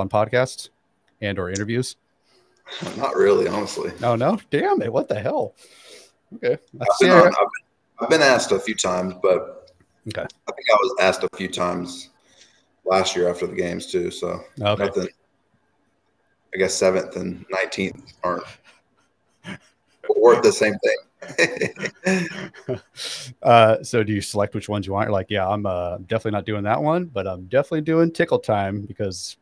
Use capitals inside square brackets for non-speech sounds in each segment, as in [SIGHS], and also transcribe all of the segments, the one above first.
on podcasts and or interviews? Not really, honestly. No, no. Damn it! What the hell? Okay. I've been, on, I've, been, I've been asked a few times, but okay. I think I was asked a few times last year after the games too. So okay. nothing. I guess seventh and nineteenth aren't worth the same thing. [LAUGHS] uh, so do you select which ones you want? You're like, yeah, I'm uh, definitely not doing that one, but I'm definitely doing Tickle Time because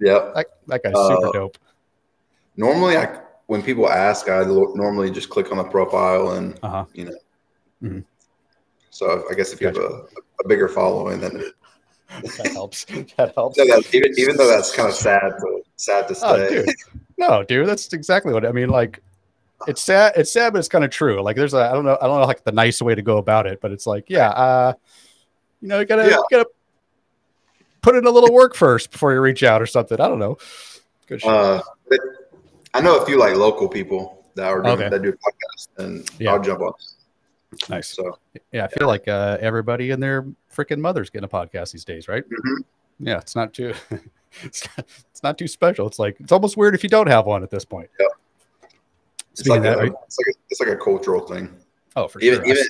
yeah, that, that guy's super uh, dope. Normally, I when people ask, I normally just click on the profile and uh-huh. you know. Mm-hmm. So I guess if you gotcha. have a, a bigger following, then it, [LAUGHS] that helps. That helps. [LAUGHS] No, that, even even though that's kind of sad, to, sad to say. Oh, dude. [LAUGHS] No, dude, that's exactly what I mean. Like, it's sad. It's sad, but it's kind of true. Like, there's a I don't know I don't know like the nice way to go about it, but it's like, yeah, uh, you know, you gotta yeah. you gotta put in a little work first before you reach out or something. I don't know. Good shit. Uh, I know a few like local people that are doing okay. that do podcasts, and yeah. I'll jump on. Nice. So yeah, I feel yeah. like uh, everybody and their freaking mother's getting a podcast these days, right? Mm-hmm. Yeah, it's not too, [LAUGHS] it's not, it's not too special. It's like it's almost weird if you don't have one at this point. Yeah. It's like, that, a, right? it's like a, it's like a cultural thing. Oh, for even, sure. Even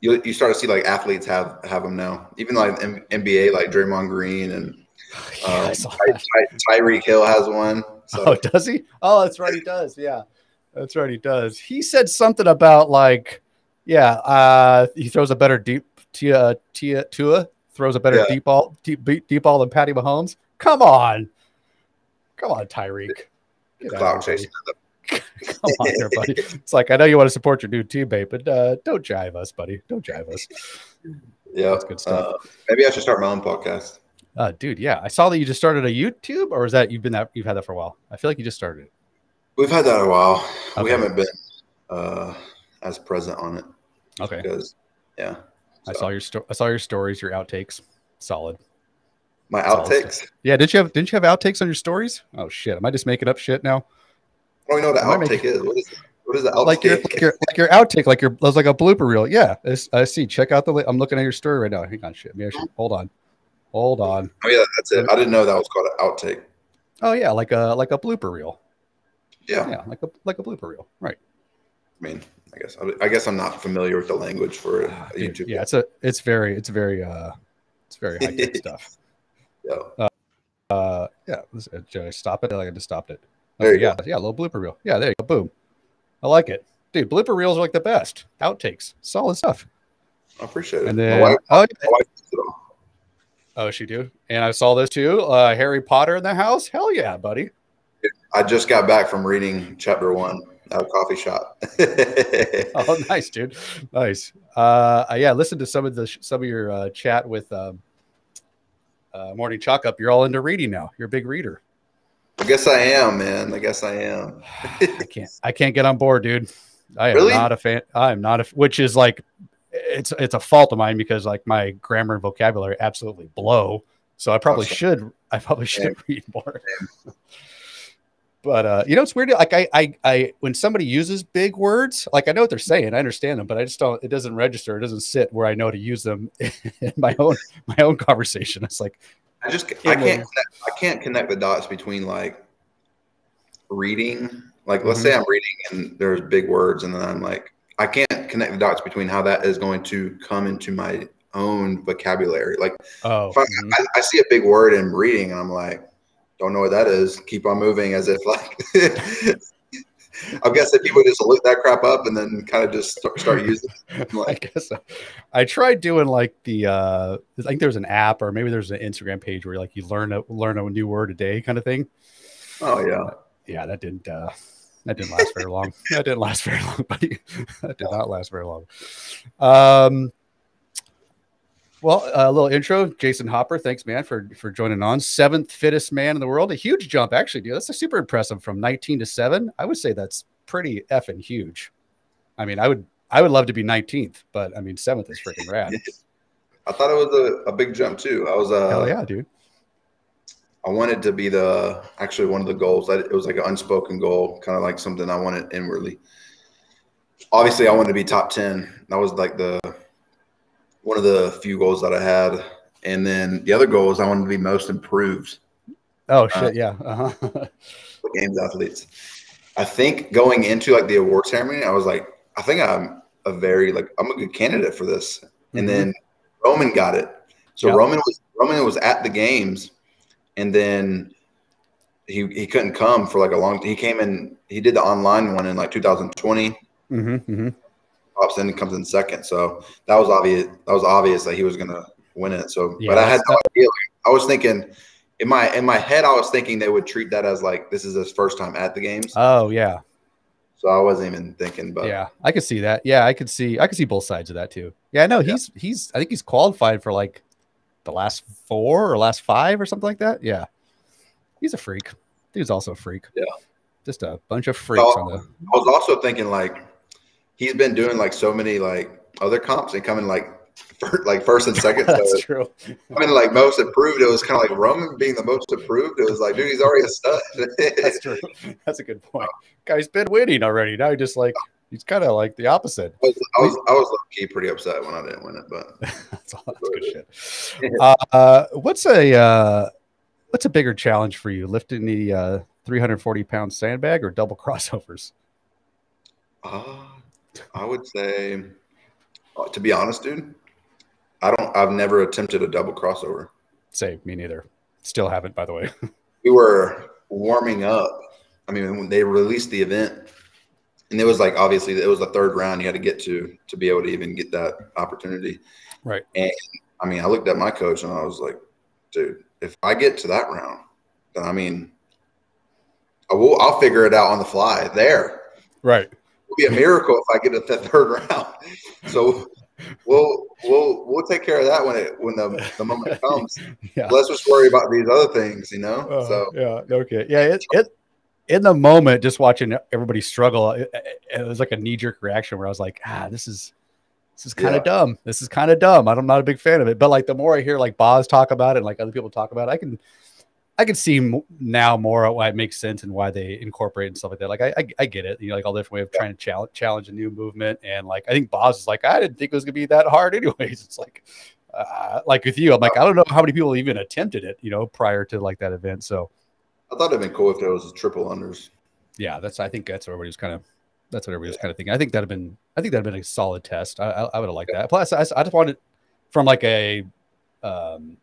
you you start to see like athletes have have them now. Even like M- NBA, like Draymond Green and [LAUGHS] um, Ty- Ty- Tyreek Hill has one. So. Oh, does he? Oh, that's right, he does. Yeah, that's right, he does. He said something about like, yeah, uh, he throws a better deep Tia Tia Tua throws a better yeah. deep ball deep deep ball than Patty Mahomes. Come on, come on, Tyreek. Cloud chasing. [LAUGHS] Come on, here, buddy. [LAUGHS] It's like I know you want to support your new teammate, but uh, don't jive us, buddy. Don't jive us. Yeah, that's good stuff. Uh, maybe I should start my own podcast. Uh, dude, yeah, I saw that you just started a YouTube, or is that you've been that you've had that for a while? I feel like you just started it. We've had that a while. Okay. We haven't been uh, as present on it. Okay. Because yeah, I saw your sto- I saw your stories, your outtakes. Solid. My outtakes. Yeah, did you have didn't you have outtakes on your stories? Oh shit, am I just making up shit now? I don't even know what the outtake is. What is what is the outtake? Like your, like your like your outtake, like your it was like a blooper reel. Yeah, I see. Check out the. I'm looking at your story right now. Hang on, shit. Maybe I should, hold on, hold on. Oh yeah, that's it. I didn't know that was called an outtake. Oh yeah, like a like a blooper reel. Yeah, yeah, like a like a blooper reel. Right. I mean, I guess I guess I'm not familiar with the language for ah, YouTube. Yeah, it's a it's very it's very uh it's very high tech [LAUGHS] stuff. Yeah. Uh, uh yeah. Did I stop it? I just stopped it. There you yeah, go. yeah, little blooper reel. Yeah, there you go. Boom. I like it, dude. Blooper reels are like the best. Outtakes, solid stuff. I appreciate it. And then, wife, oh, oh, she do. And I saw this too. Uh, Harry Potter in the house. Hell yeah, buddy. I just got back from reading chapter one at a coffee shop. [LAUGHS] oh, nice, dude. Nice. Uh, yeah, listen to some of the some of your uh, chat with um, uh, Morning Chalk Up. You're all into reading now. You're a big reader. I guess I am, man. I guess I am. [SIGHS] I can't. I can't get on board, dude. I am really? not a fan. I am not a. Which is like, it's it's a fault of mine because like my grammar and vocabulary absolutely blow. So I probably should. I probably should [LAUGHS] read more. But uh, you know, it's weird. Like I, I, I, when somebody uses big words, like I know what they're saying, I understand them, but I just don't. It doesn't register. It doesn't sit where I know to use them [LAUGHS] in my own my own conversation. It's like I just I can't connect, I can't connect the dots between like reading. Like let's mm-hmm. say I'm reading and there's big words, and then I'm like I can't connect the dots between how that is going to come into my own vocabulary. Like oh, I, mm-hmm. I, I see a big word in reading, and I'm like, don't know what that is. Keep on moving as if like [LAUGHS] I guess if people just look that crap up and then kind of just start, start using it. [LAUGHS] Like, I guess so. I tried doing like the uh I think there's an app or maybe there's an Instagram page where like you learn a learn a new word a day kind of thing. Oh yeah. Uh, yeah, that didn't uh that didn't last very long. [LAUGHS] that didn't last very long, buddy. that did not last very long. Um well, a little intro. Jayson Hopper, thanks, man, for for joining on. Seventh fittest man in the world. A huge jump, actually, dude. That's a super impressive from 19 to seven. I would say that's pretty effing huge. I mean, I would I would love to be 19th, but I mean, seventh is freaking rad. [LAUGHS] I thought it was a, a big jump too. I was uh hell yeah, dude. I wanted to be the actually one of the goals. It was like an unspoken goal, kind of like something I wanted inwardly. Obviously, I wanted to be top 10. That was like the one of the few goals that I had. And then the other goal is I wanted to be most improved. Oh shit, uh, yeah. Uh-huh. [LAUGHS] games athletes. I think going into like the award ceremony, I was like, I think I'm a very like I'm a good candidate for this. Mm-hmm. And then Roman got it. So yep. Roman was Roman was at the games, and then he he couldn't come for like a long. He came in. He did the online one in like 2020. Mm-hmm, mm-hmm. Pops in and comes in second. So that was obvious. That was obvious that he was gonna win it. So, yeah, but I had no idea. I was thinking in my in my head, I was thinking they would treat that as like this is his first time at the games. Oh yeah. So I wasn't even thinking, but yeah, I could see that. Yeah, I could see I could see both sides of that too. Yeah, no, he's yeah. he's I think he's qualified for like the last four or last five or something like that. Yeah, he's a freak. He's also a freak. Yeah, just a bunch of freaks I, on the. I was also thinking like he's been doing like so many like other comps and coming like like first and second. [LAUGHS] That's so, true. I mean, like most approved, it was kind of like Roman being the most approved. It was like, dude, he's already a stud. [LAUGHS] That's true. That's a good point. Guy's been winning already. Now he just like he's kind of like the opposite. I was, I was, I was key pretty upset when I didn't win it, but [LAUGHS] that's all. That's good shit. Uh, what's a uh, what's a bigger challenge for you, lifting the uh, 340 pound sandbag or double crossovers? Uh, I would say, uh, to be honest, dude, I don't. I've never attempted a double crossover. Say me neither. Still haven't, by the way. [LAUGHS] we were warming up. I mean, when they released the event, and it was like obviously it was the third round you had to get to to be able to even get that opportunity. Right. And I mean, I looked at my coach and I was like, dude, if I get to that round, then I mean, I will. I'll figure it out on the fly there. Right. Be a miracle if I get to the third round. [LAUGHS] So we'll we'll we'll take care of that when it when the, the moment [LAUGHS] comes. yeah. Let's just worry about these other things, you know. Uh, so yeah, okay, yeah. It it in the moment, just watching everybody struggle, it, it was like a knee jerk reaction where I was like, ah, this is this is kind of yeah. dumb. This is kind of dumb. I'm not a big fan of it. But like the more I hear like Boz talk about it and like other people talk about it, I can I can see now more why it makes sense and why they incorporate and stuff like that. Like I, I, I get it, you know, like all different way of trying to challenge, challenge a new movement. And like I think Boz is like, I didn't think it was gonna be that hard, [LAUGHS] anyways. It's like, uh, like with you, I'm like, I don't know how many people even attempted it, you know, prior to like that event. So I thought it'd been cool if there was a triple unders. Yeah, that's I think that's what everybody was kind of that's what everybody was kind of thinking. I think that'd have been I think that'd have been a solid test. I, I, I would have liked that. Plus, I, I just wanted from like a um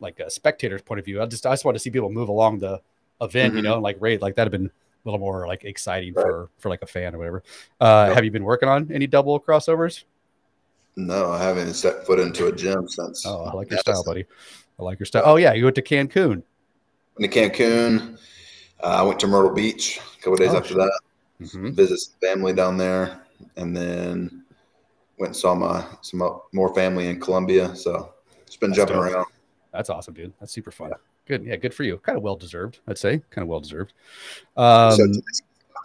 like a spectator's point of view. I just I just want to see people move along the event, mm-hmm. you know, like rate like that'd have been a little more like exciting right. for for like a fan or whatever. Uh, yep. Have you been working on any double crossovers? No, I haven't set foot into a gym since. Oh, I like your style, buddy. I like your style. Oh yeah, you went to Cancun. Went to Cancun. Uh, I went to Myrtle Beach a couple days oh, after that. Mm-hmm. Visit family down there, and then went and saw my some more family in Colombia. So just been That's jumping dope. around. That's awesome, dude. That's super fun. Good. Yeah, good for you. Kind of well deserved, I'd say. Kind of well deserved. Um, so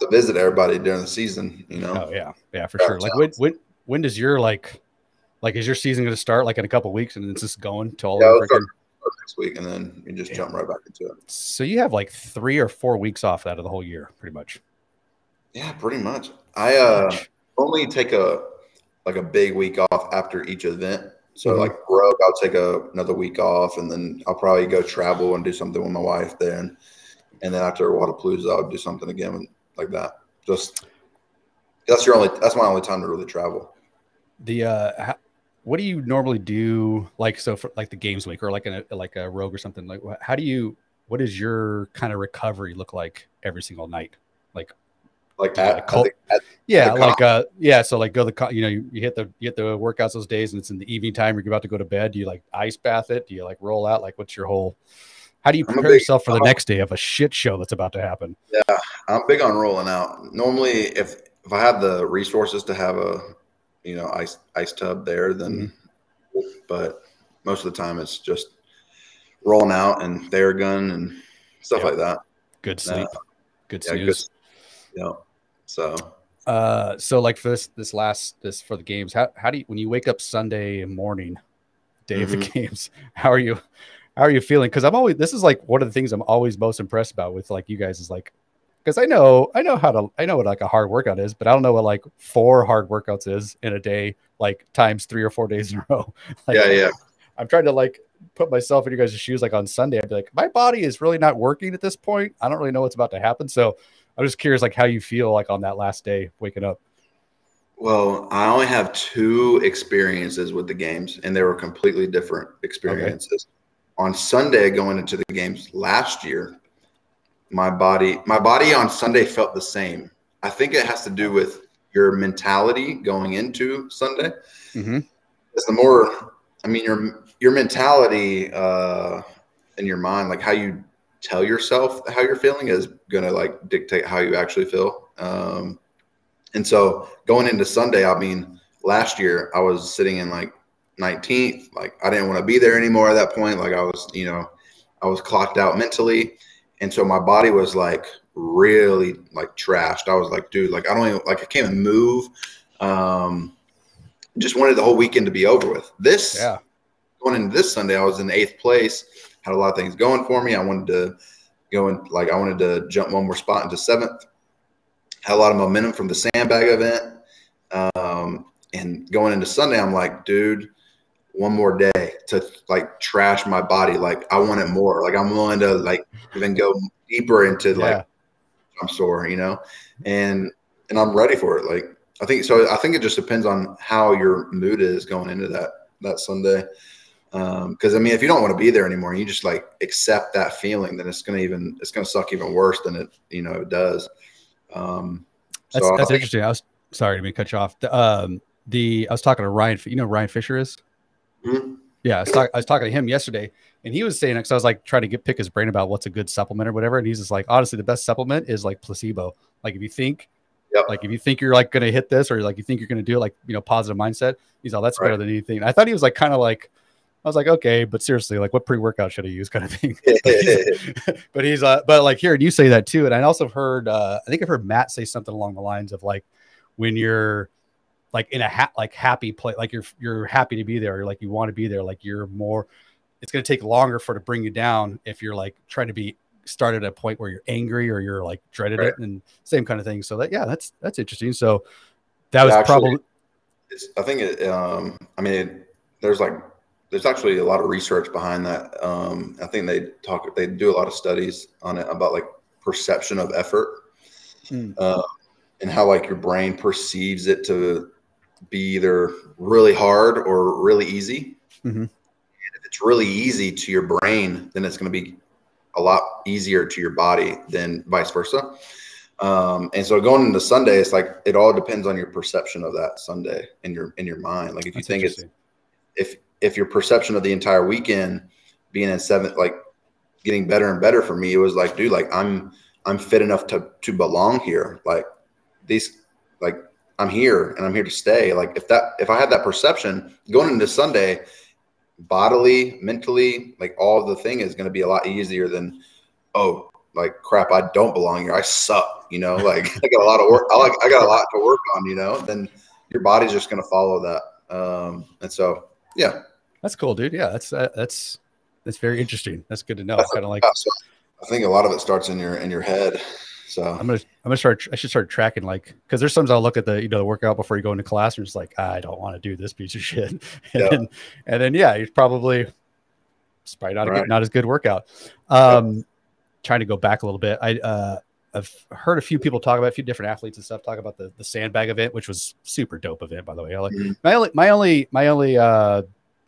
to visit everybody during the season, you know. Oh yeah, yeah, for sure. Like when when when does your like like is your season going to start like in a couple weeks and it's just going to all yeah, freaking... next week and then you just yeah. jump right back into it. So you have like three or four weeks off out of the whole year, pretty much. Yeah, pretty much. I uh only take a like a big week off after each event so like Rogue, I'll take a, another week off, and then I'll probably go travel and do something with my wife then. And then after Wodapalooza, I'll do something again like that. Just that's your only that's my only time to really travel. The uh, how, what do you normally do? Like so for like the games week or like a like a Rogue or something. Like how do you? What does your kind of recovery look like every single night? Like like at, at, the, at yeah, like uh, yeah. So like go the you know you, you, hit the you hit the workouts those days, and it's in the evening time. You're about to go to bed. Do you like ice bath it? Do you like roll out? Like what's your whole? How do you prepare big, yourself for the next day of a shit show that's about to happen? Yeah, I'm big on rolling out. Normally, if if I have the resources to have a you know ice ice tub there, then mm-hmm. but most of the time it's just rolling out and Theragun and stuff like that. Good sleep. Uh, good yeah, Good, yeah. So, uh, so like for this this last this for the games, how how do you when you wake up Sunday morning, day mm-hmm. of the mm-hmm. games, [LAUGHS] how are you? How are you feeling? Because I'm always this is like one of the things I'm always most impressed about with like you guys is like because I know I know how to I know what like a hard workout is, but I don't know what like four hard workouts is in a day, like times three or four days in a row. [LAUGHS] like, yeah, yeah. I'm trying to like put myself in you guys' shoes, like on Sunday, I'd be like, my body is really not working at this point. I don't really know what's about to happen. So I'm just curious, like how you feel like on that last day waking up. Well, I only have two experiences with the games, and they were completely different experiences. Okay. On Sunday, going into the games last year, my body, my body on Sunday felt the same. I think it has to do with your mentality going into Sunday. Mm-hmm. It's the more, I mean, your your mentality uh, in your mind, like how you tell yourself how you're feeling, is going to like dictate how you actually feel. Um, and so going into Sunday, I mean, last year I was sitting in like 19th. Like I didn't want to be there anymore at that point. Like I was, you know, I was clocked out mentally. And so my body was like really like trashed. I was like, dude, like I don't even like I can't even move. Um just wanted the whole weekend to be over with. This yeah. going into this Sunday, I was in eighth place, had a lot of things going for me. I wanted to go and like I wanted to jump one more spot into seventh had a lot of momentum from the sandbag event. Um, and going into Sunday, I'm like, dude, one more day to like trash my body. Like I want it more. Like I'm willing to like even go deeper into like yeah. I'm sore, you know, and and I'm ready for it. Like I think so. I think it just depends on how your mood is going into that that Sunday. Because um, I mean, if you don't want to be there anymore, and you just like accept that feeling, then it's gonna even it's gonna suck even worse than it you know it does. Um, so that's, that's interesting. I was sorry to be cut you off. The, um, the I was talking to Ryan. You know Ryan Fisher is. Mm-hmm. Yeah, I was, talk, I was, talking to him yesterday, and he was saying because I was like trying to get pick his brain about what's a good supplement or whatever, and he's just like, honestly, the best supplement is like placebo. Like if you think, yep. like if you think you're like gonna hit this, or like you think you're gonna do it, like you know, positive mindset. He's all that's right. better than anything. I thought he was like kind of like I was like, okay, but seriously, like what pre-workout should I use [LAUGHS] kind of thing. [LAUGHS] but he's uh but like here you say that too. And I also heard uh I think I've heard Matt say something along the lines of like when you're like in a ha- like happy place, like you're you're happy to be there, or like you want to be there, like you're more it's gonna take longer for to bring you down if you're like trying to be started at a point where you're angry or you're like dreaded right. it and same kind of thing. So that yeah, that's that's interesting. So that was Actually, probably I think it um I mean it, there's like there's actually a lot of research behind that. Um, I think they talk, they do a lot of studies on it about like perception of effort mm. uh, and how like your brain perceives it to be either really hard or really easy. Mm-hmm. if it's really easy to your brain, then it's going to be a lot easier to your body than vice versa. Um, and so going into Sunday, it's like it all depends on your perception of that Sunday in your in your mind. Like if you That's think it's if if your perception of the entire weekend being in seventh, like getting better and better for me, it was like, dude, like I'm I'm fit enough to to belong here. Like these, like I'm here and I'm here to stay. Like if that if I had that perception going into Sunday, bodily, mentally, like all the thing is going to be a lot easier than oh like crap, I don't belong here. I suck. You know, like [LAUGHS] I got a lot of work. I like I got a lot to work on. You know, then your body's just going to follow that. Um, and so yeah, that's cool, dude. Yeah, that's uh, that's that's very interesting. That's good to know. Kind of like I think a lot of it starts in your in your head. So I'm gonna I'm gonna start. I should start tracking like because there's sometimes I'll look at the you know the workout before you go into class and it's like I don't want to do this piece of shit. [LAUGHS] and, yeah. then, and then yeah, you're probably it's probably not right. a good, not as good workout. Um, yeah. Trying to go back a little bit, I uh, I've heard a few people talk about a few different athletes and stuff talk about the the sandbag event, which was super dope event by the way. Like mm-hmm. my only my only my only uh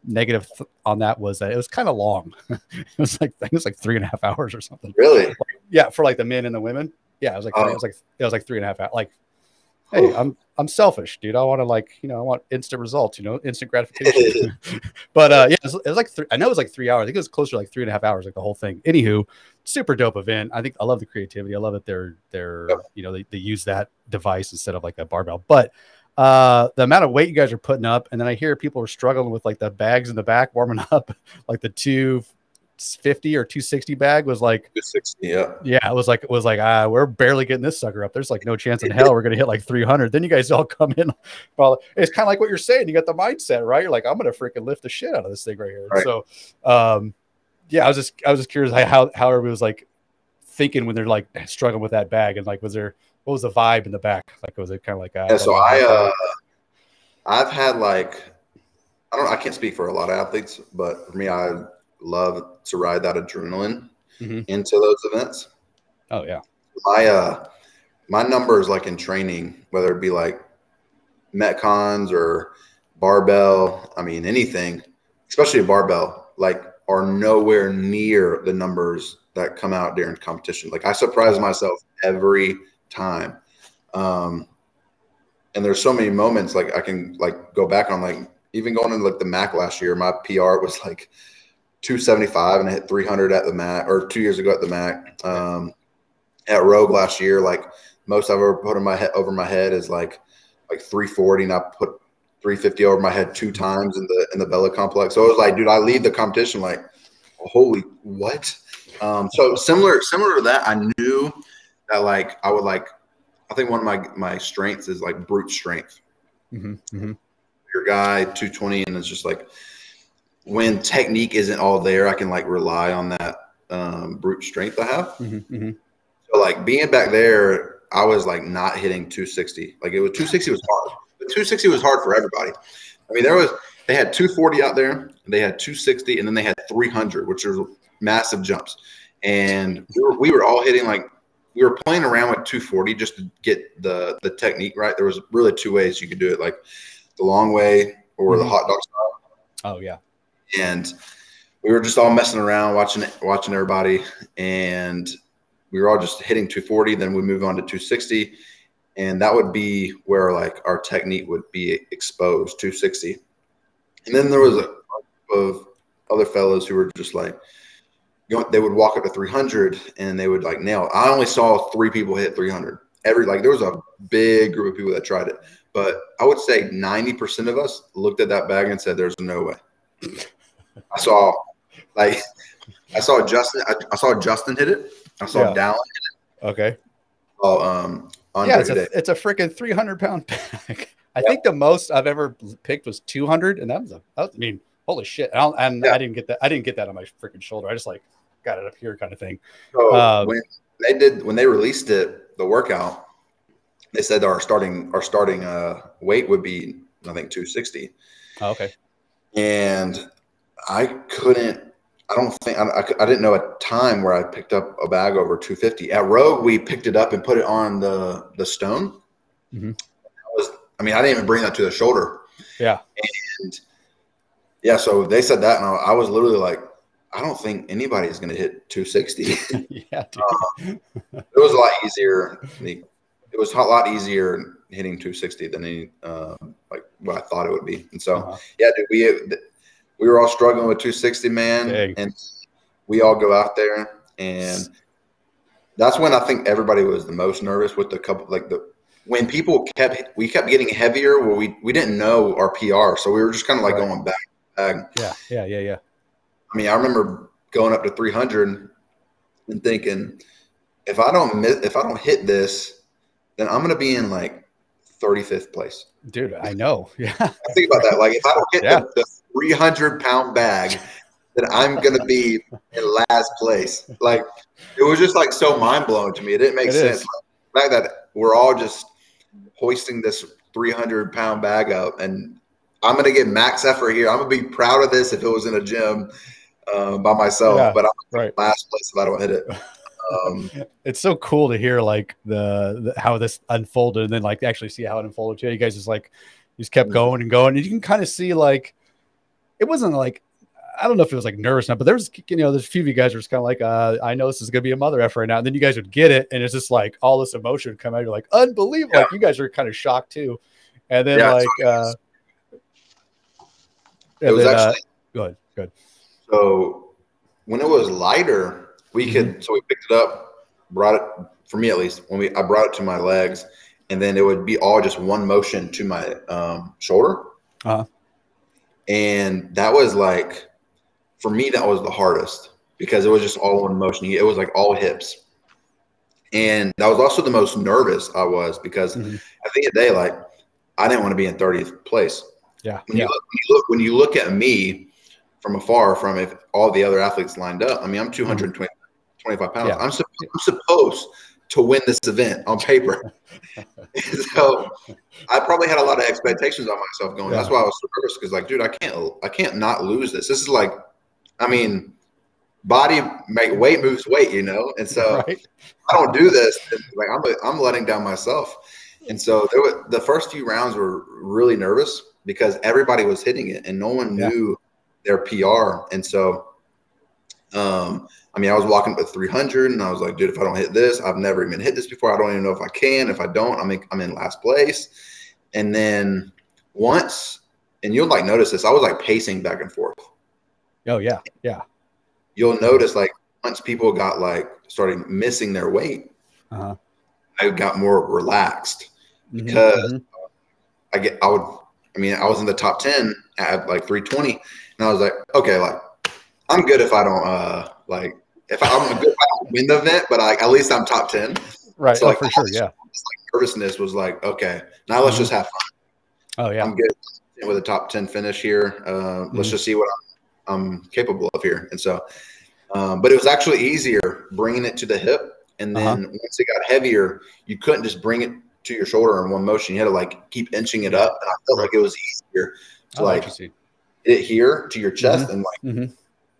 negative th- on that was that it was kind of long. [LAUGHS] it was like I think it was like three and a half hours or something. Really? Like, yeah, for like the men and the women. Yeah, it was like oh. it was like it was like three and a half hours. Like, hey, I'm I'm selfish, dude. I want to like you know I want instant results, you know, instant gratification. [LAUGHS] [LAUGHS] but uh, yeah, it was, it was like th- I know it was like three hours. I think it was closer to like three and a half hours, like the whole thing. Anywho, super dope event. I think I love the creativity. I love that they're they're you know they, they use that device instead of like a barbell, but uh, the amount of weight you guys are putting up, and then I hear people are struggling with like the bags in the back warming [LAUGHS] up, like the two fifty or two sixty bag was like 260, yeah, yeah, it was like it was like ah, we're barely getting this sucker up. There's like no chance in hell we're gonna hit like three hundred. Then you guys all [LAUGHS] come in. Well, it's kind of like what you're saying. You got the mindset, right? You're like, I'm gonna freaking lift the shit out of this thing right here. Right. So, um, yeah, I was just I was just curious how how everybody was like thinking when they're like struggling with that bag and like was there what was the vibe in the back? Like, was it kind of like? Uh, yeah, so I, uh, I've had like, I don't, I can't speak for a lot of athletes, but for me, I, love to ride that adrenaline Mhm. into those events. Oh yeah. My uh my numbers like in training, whether it be like metcons or barbell, I mean anything, especially a barbell, like are nowhere near the numbers that come out during competition. Like I surprise myself every time. Um and there's so many moments like I can like go back on like even going into like the MAC last year, my PR was like 275 and I hit 300 at the MAC or two years ago at the MAC. Um, at Rogue last year, like most I've ever put in my head over my head is like like 340 and I put 350 over my head two times in the in the Bella complex. So it was like, dude, I leave the competition like, holy what? Um, so similar similar to that, I knew that like I would like I think one of my my strengths is like brute strength. hmm hmm Your guy 220 and it's just like when technique isn't all there, I can like rely on that um, brute strength I have. hmm hmm So like being back there, I was like not hitting 260. Like it was 260 was hard. But 260 was hard for everybody. I mean, there was they had 240 out there, they had 260, and then they had 300, which are massive jumps. And we were, we were all hitting like we were playing around with 240 just to get the the technique right. There was really two ways you could do it, like the long way or the Mhm. hot dog style Oh yeah. and we were just all messing around watching watching everybody and we were all just hitting 240 then we move on to 260 and that would be where like our technique would be exposed 260 and then there was a group of other fellows who were just like you know, they would walk up to 300 and they would like nail it. i only saw three people hit 300 every like there was a big group of people that tried it but i would say 90% of us looked at that bag and said there's no way I saw like I saw Justin I, I saw Justin hit it. I saw Yeah. Dallin Okay. saw um Yeah, it's a it's a freaking 300 pound bag. [LAUGHS] I think the most I've ever picked was 200, and that was a. That was, I mean, holy shit! And Yeah. I didn't get that. I didn't get that on my freaking shoulder. I just like got it up here, kind of thing. So um, when they did when they released it, the workout, they said our starting our starting uh weight would be I think 260. Oh, okay. And I couldn't I don't think I, I, I didn't know a time where I picked up a bag over 250. At Rogue, we picked it up and put it on the the stone. Mhm. That was I mean, I didn't even bring that to the shoulder. Yeah. And yeah, so they said that, and I, I was literally like, I don't think anybody's going to hit 260. it [LAUGHS] [LAUGHS] yeah. Dude. was a lot easier. It was a lot easier hitting 260 than any, uh, like what I thought it would be. And so, Uh-huh. yeah, dude, we we were all struggling with 260, man, Dang. and we all go out there, and that's when I think everybody was the most nervous with the couple, like the when people kept we kept getting heavier. Well, we we didn't know our PR, so we were just kind of like Right. going back. back. Yeah. Yeah. Yeah. Yeah. I mean, I remember going up to 300 and thinking, if I don't miss, if I don't hit this, then I'm going to be in like 35th place. Dude, I know. [LAUGHS] Yeah. I think about that. Like, if I don't hit Yeah. the, the 300 pound bag, then I'm going to be in last place. Like, it was just like so mind blowing to me. It didn't make It sense. is. The fact that we're all just hoisting this 300 pound bag up and I'm going to get max effort here. I'm going to be proud of this if it was in a gym uh, by myself, Yeah. but I'm Right. last place if I don't hit it. Um, [LAUGHS] It's so cool to hear like the, the how this unfolded and then like actually see how it unfolded too. You guys just like just kept Mhm. going and going, and you can kind of see like it wasn't like I don't know if it was like nervous enough, but there was you know there's a few of you guys were just kind of like uh, I know this is gonna be a mother effort right now, and then you guys would get it, and it's just like all this emotion would come out. You're like unbelievable, Yeah. like you guys are kind of shocked too, and then Yeah, like uh, it was then, uh, actually go ahead, go ahead. So when it was lighter, we Mm-hmm. could so we picked it up, brought it for me at least when we I brought it to my legs, and then it would be all just one motion to my um, shoulder, Uh-huh. and that was like for me that was the hardest because it was just all one motion. It was like all hips, and that was also the most nervous I was because Mhm. at the end of the day, like I didn't want to be in 30th place. Yeah, When yeah, you look, when you look when you look at me from afar, from if all the other athletes lined up, I mean, I'm mm-hmm. 220, 25 pounds. Yeah. I'm, sup- I'm supposed to win this event on paper. [LAUGHS] [LAUGHS] so I probably had a lot of expectations on myself going. That's why I was so nervous because, like, dude, I can't, I can't not lose this. This is like, I mean, body make weight moves weight, you know. And so [LAUGHS] Right. I don't do this. Like I'm, I'm letting down myself. And so there were, the first few rounds were really nervous because everybody was hitting it and no one Yeah. knew their PR. And so, um, I mean, I was walking up at 300 and I was like, dude, if I don't hit this, I've never even hit this before. I don't even know if I can. If I don't, I'm in, I'm in last place. And then once, and you'll like notice this, I was like pacing back and forth. Oh yeah, yeah. You'll notice like once people got like started missing their weight, Uh-huh. I got more relaxed. Mhm, Because- mhm. I get, I would, I mean, I was in the top 10 at like 320. And I was like, okay, like, I'm good if I don't, uh, like, if I, I'm good if I don't win the event, but like, at least I'm top 10. right. so, oh, like, for sure. Yeah. Nervousness was like, okay, now let's Mhm. just have fun. Oh yeah. I'm good with a top 10 finish here. Uh, let's Mhm. just see what I'm, I'm capable of here. And so, um, but it was actually easier bringing it to the hip. And then Uh-huh. once it got heavier, you couldn't just bring it to your shoulder in one motion. You had to like keep inching it up. And I felt like it was easier to Oh, like it here to your chest and like Mhm.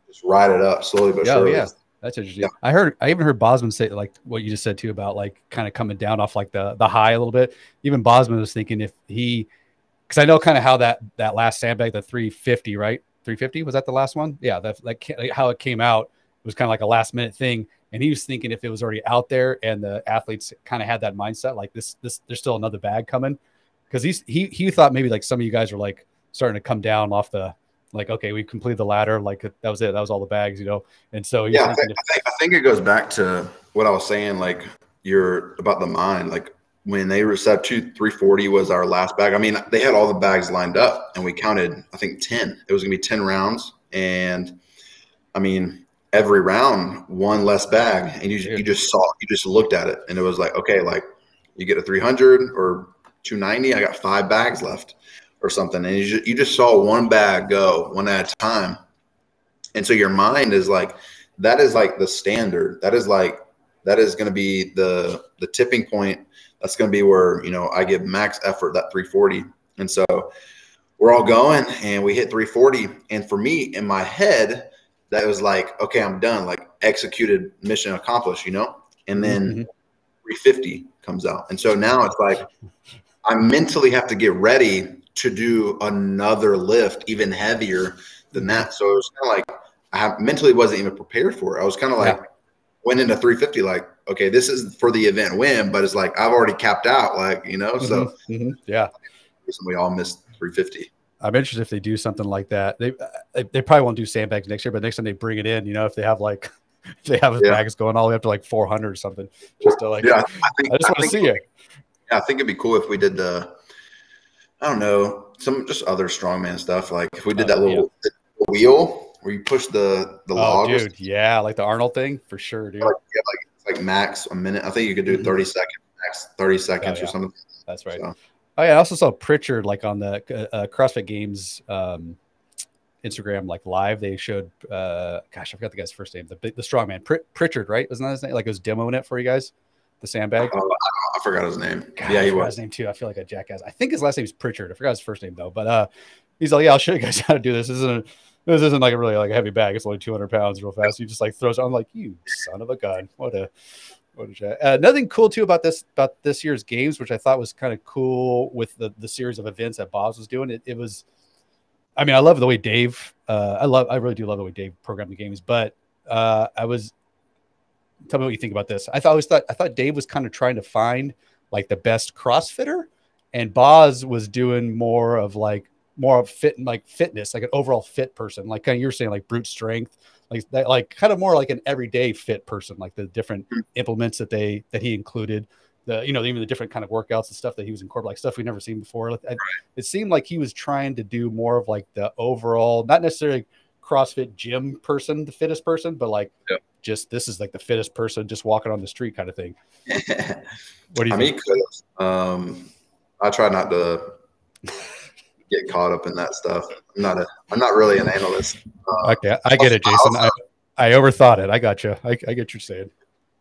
just ride it up slowly but Yeah, surely. yeah. That's interesting. Yeah. I heard I even heard Bozman say like what you just said too about like kind of coming down off like the the high a little bit. Even Bozman was thinking if he because I know kind of how that that last sandbag, the 350, right? 350 was that the last one? Yeah, that like like how it came out was kind of like a last minute thing. And he was thinking if it was already out there and the athletes kind of had that mindset, like this, this, there's still another bag coming. Cause he's, he, he thought maybe like some of you guys were like starting to come down off the, like, okay, we completed the ladder. Like that was it. That was all the bags, you know? And so Yeah, I think, I think I think it goes back to what I was saying, like you're about the mind. Like when they were set to 340 was our last bag. I mean, they had all the bags lined up and we counted, I think 10. It was gonna be 10 rounds. And I mean, every round, one less bag. And you, you just saw, you just looked at it and it was like, okay, like you get a 300 or 290, I got five bags left or something. And you just, you just saw one bag go one at a time. And so your mind is like, that is like the standard. That is like, that is going to be the, the tipping point. That's going to be where, you know, I give max effort that 340. And so we're all going and we hit 340. And for me in my head, that was like, okay, I'm done, like executed mission accomplished, you know? And then Mhm. 350 comes out. And so now it's like I mentally have to get ready to do another lift even heavier than that. So it was kind of like I mentally wasn't even prepared for it. I was kind of like Yeah. went into 350 like, okay, this is for the event win, but it's like I've already capped out, like, you know, so Mhm, mhm. yeah. we all missed 350. I'm interested if they do something like that. They, they they probably won't do sandbags next year, but next time they bring it in, you know, if they have like [LAUGHS] if they have Yeah. bags going all the way up to like 400 or something, just to like, Yeah, I think I just want to see it. Yeah, I think it'd be cool if we did the, I don't know, some just other strongman stuff. Like if we did Oh, that little the wheel where you push the the Oh, log, dude, yeah, like the Arnold thing for sure, dude. like, yeah, like like max a minute. I think you could do Mhm. 30 seconds, max 30 seconds yeah. or something. That's right. So, Oh yeah, I also saw Pritchard like on the uh, CrossFit Games um, Instagram like live. They showed, uh, gosh, I forgot the guy's first name. The the strongman Prit- Pritchard, right? Wasn't that his name? Like it was demoing it for you guys, the sandbag. oh, I, forgot his name. God, yeah, he was. his name too. I feel like a jackass. I think his last name is Pritchard. I forgot his first name though. But uh, he's like, yeah, I'll show you guys [LAUGHS] how to do this. This isn't this isn't like a really like a heavy bag. It's only 200 pounds, real fast. You just like throws. I'm like, you son of a gun. What a what a jack. Uh, nothing cool too about this about this year's games, which I thought was kind of cool with the the series of events that Bob's was doing. It, it was. I mean, I love the way Dave. Uh, I love. I really do love the way Dave programmed the games. But uh, I was. Tell me what you think about this. I thought I always thought I thought Dave was kind of trying to find like the best CrossFitter, and Boz was doing more of like more of fit like fitness, like an overall fit person, like kind of you're saying like brute strength, like that, like kind of more like an everyday fit person, like the different hmm. implements that they that he included, the you know even the different kind of workouts and stuff that he was incorporating, like stuff we've never seen before. It seemed like he was trying to do more of like the overall, not necessarily CrossFit gym person, the fittest person, but like Yeah. just this is like the fittest person just walking on the street kind of thing. [LAUGHS] What do you I think? mean. Um, I try not to get caught up in that stuff. I'm not a. I'm not really an analyst. Uh, Okay, I get it, Jayson. I, I overthought it. I got you. I, I get what you're saying.